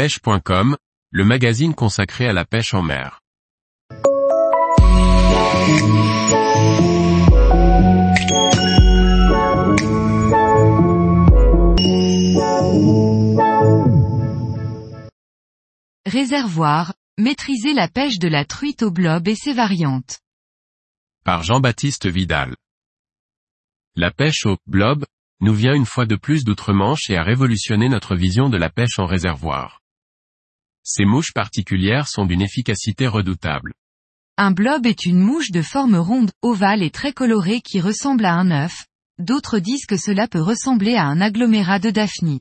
pêche.com, le magazine consacré à la pêche en mer. Réservoir, maîtriser la pêche de la truite au blob et ses variantes. Par Jean-Baptiste Vidal. La pêche au blob nous vient une fois de plus d'outre-Manche et a révolutionné notre vision de la pêche en réservoir. Ces mouches particulières sont d'une efficacité redoutable. Un blob est une mouche de forme ronde, ovale et très colorée qui ressemble à un œuf, d'autres disent que cela peut ressembler à un agglomérat de daphnie.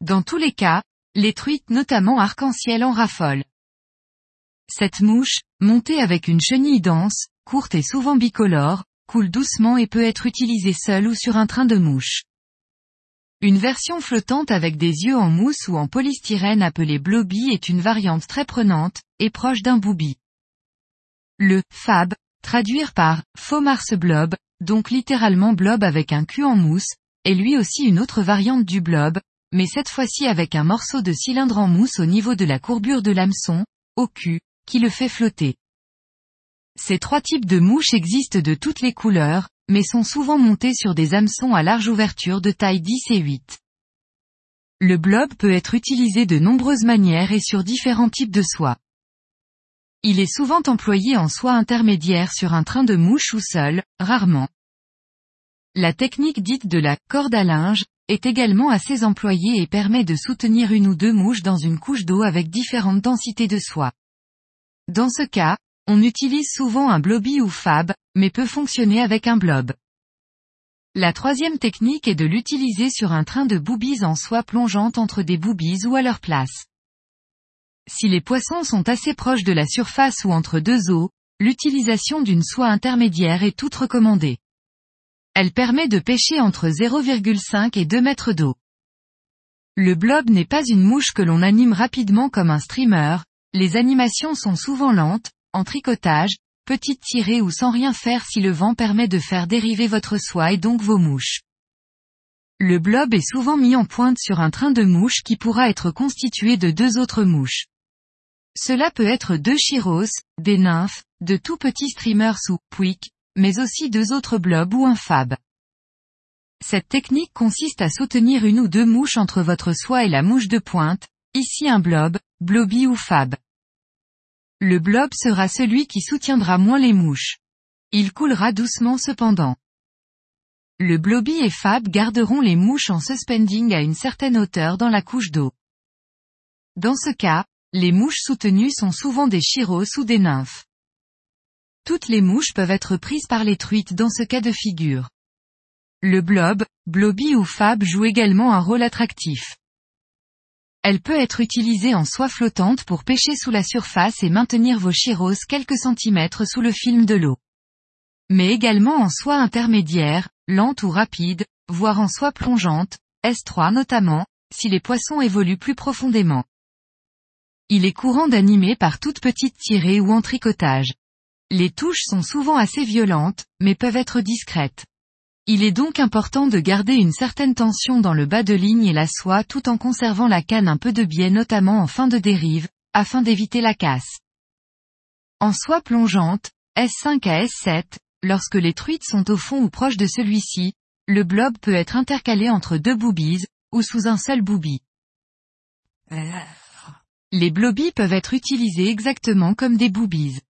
Dans tous les cas, les truites notamment arc-en-ciel en raffolent. Cette mouche, montée avec une chenille dense, courte et souvent bicolore, coule doucement et peut être utilisée seule ou sur un train de mouche. Une version flottante avec des yeux en mousse ou en polystyrène appelée blobby est une variante très prenante, et proche d'un booby. Le fab, traduire par faux mars blob, donc littéralement blob avec un cul en mousse, est lui aussi une autre variante du blob, mais cette fois-ci avec un morceau de cylindre en mousse au niveau de la courbure de l'hameçon, au cul, qui le fait flotter. Ces trois types de mouches existent de toutes les couleurs, mais sont souvent montés sur des hameçons à large ouverture de taille 10 et 8. Le blob peut être utilisé de nombreuses manières et sur différents types de soie. Il est souvent employé en soie intermédiaire sur un train de mouche ou seul, rarement. La technique dite de la corde à linge est également assez employée et permet de soutenir une ou deux mouches dans une couche d'eau avec différentes densités de soie. Dans ce cas, on utilise souvent un blobby ou fab, mais peut fonctionner avec un blob. La troisième technique est de l'utiliser sur un train de boobies en soie plongeante entre des boobies ou à leur place. Si les poissons sont assez proches de la surface ou entre deux eaux, l'utilisation d'une soie intermédiaire est toute recommandée. Elle permet de pêcher entre 0,5 et 2 mètres d'eau. Le blob n'est pas une mouche que l'on anime rapidement comme un streamer, les animations sont souvent lentes, en tricotage, petites tirées ou sans rien faire si le vent permet de faire dériver votre soie et donc vos mouches. Le blob est souvent mis en pointe sur un train de mouche qui pourra être constitué de deux autres mouches. Cela peut être deux chiros, des nymphes, de tout petits streamers ou puic, mais aussi deux autres blobs ou un fab. Cette technique consiste à soutenir une ou deux mouches entre votre soie et la mouche de pointe, ici un blob, blobby ou fab. Le blob sera celui qui soutiendra moins les mouches. Il coulera doucement cependant. Le blobby et fab garderont les mouches en suspending à une certaine hauteur dans la couche d'eau. Dans ce cas, les mouches soutenues sont souvent des chiros ou des nymphes. Toutes les mouches peuvent être prises par les truites dans ce cas de figure. Le blob, blobby ou fab joue également un rôle attractif. Elle peut être utilisée en soie flottante pour pêcher sous la surface et maintenir vos chiros quelques centimètres sous le film de l'eau. Mais également en soie intermédiaire, lente ou rapide, voire en soie plongeante, S3 notamment, si les poissons évoluent plus profondément. Il est courant d'animer par toutes petites tirées ou en tricotage. Les touches sont souvent assez violentes, mais peuvent être discrètes. Il est donc important de garder une certaine tension dans le bas de ligne et la soie tout en conservant la canne un peu de biais notamment en fin de dérive, afin d'éviter la casse. En soie plongeante, S5 à S7, lorsque les truites sont au fond ou proche de celui-ci, le blob peut être intercalé entre deux boobies, ou sous un seul booby. Les blobbies peuvent être utilisés exactement comme des boobies.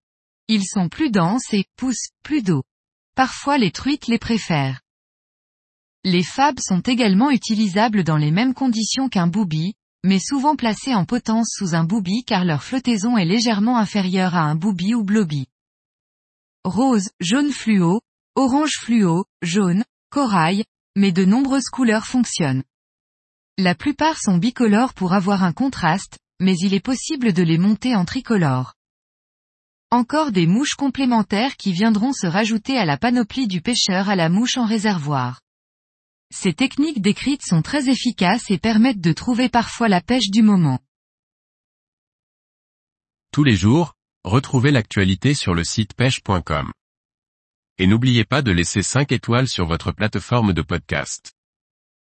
Ils sont plus denses et poussent plus d'eau. Parfois les truites les préfèrent. Les fabs sont également utilisables dans les mêmes conditions qu'un booby, mais souvent placés en potence sous un booby car leur flottaison est légèrement inférieure à un booby ou blobby. Rose, jaune fluo, orange fluo, jaune, corail, mais de nombreuses couleurs fonctionnent. La plupart sont bicolores pour avoir un contraste, mais il est possible de les monter en tricolore. Encore des mouches complémentaires qui viendront se rajouter à la panoplie du pêcheur à la mouche en réservoir. Ces techniques décrites sont très efficaces et permettent de trouver parfois la pêche du moment. Tous les jours, retrouvez l'actualité sur le site pêche.com. Et n'oubliez pas de laisser 5 étoiles sur votre plateforme de podcast.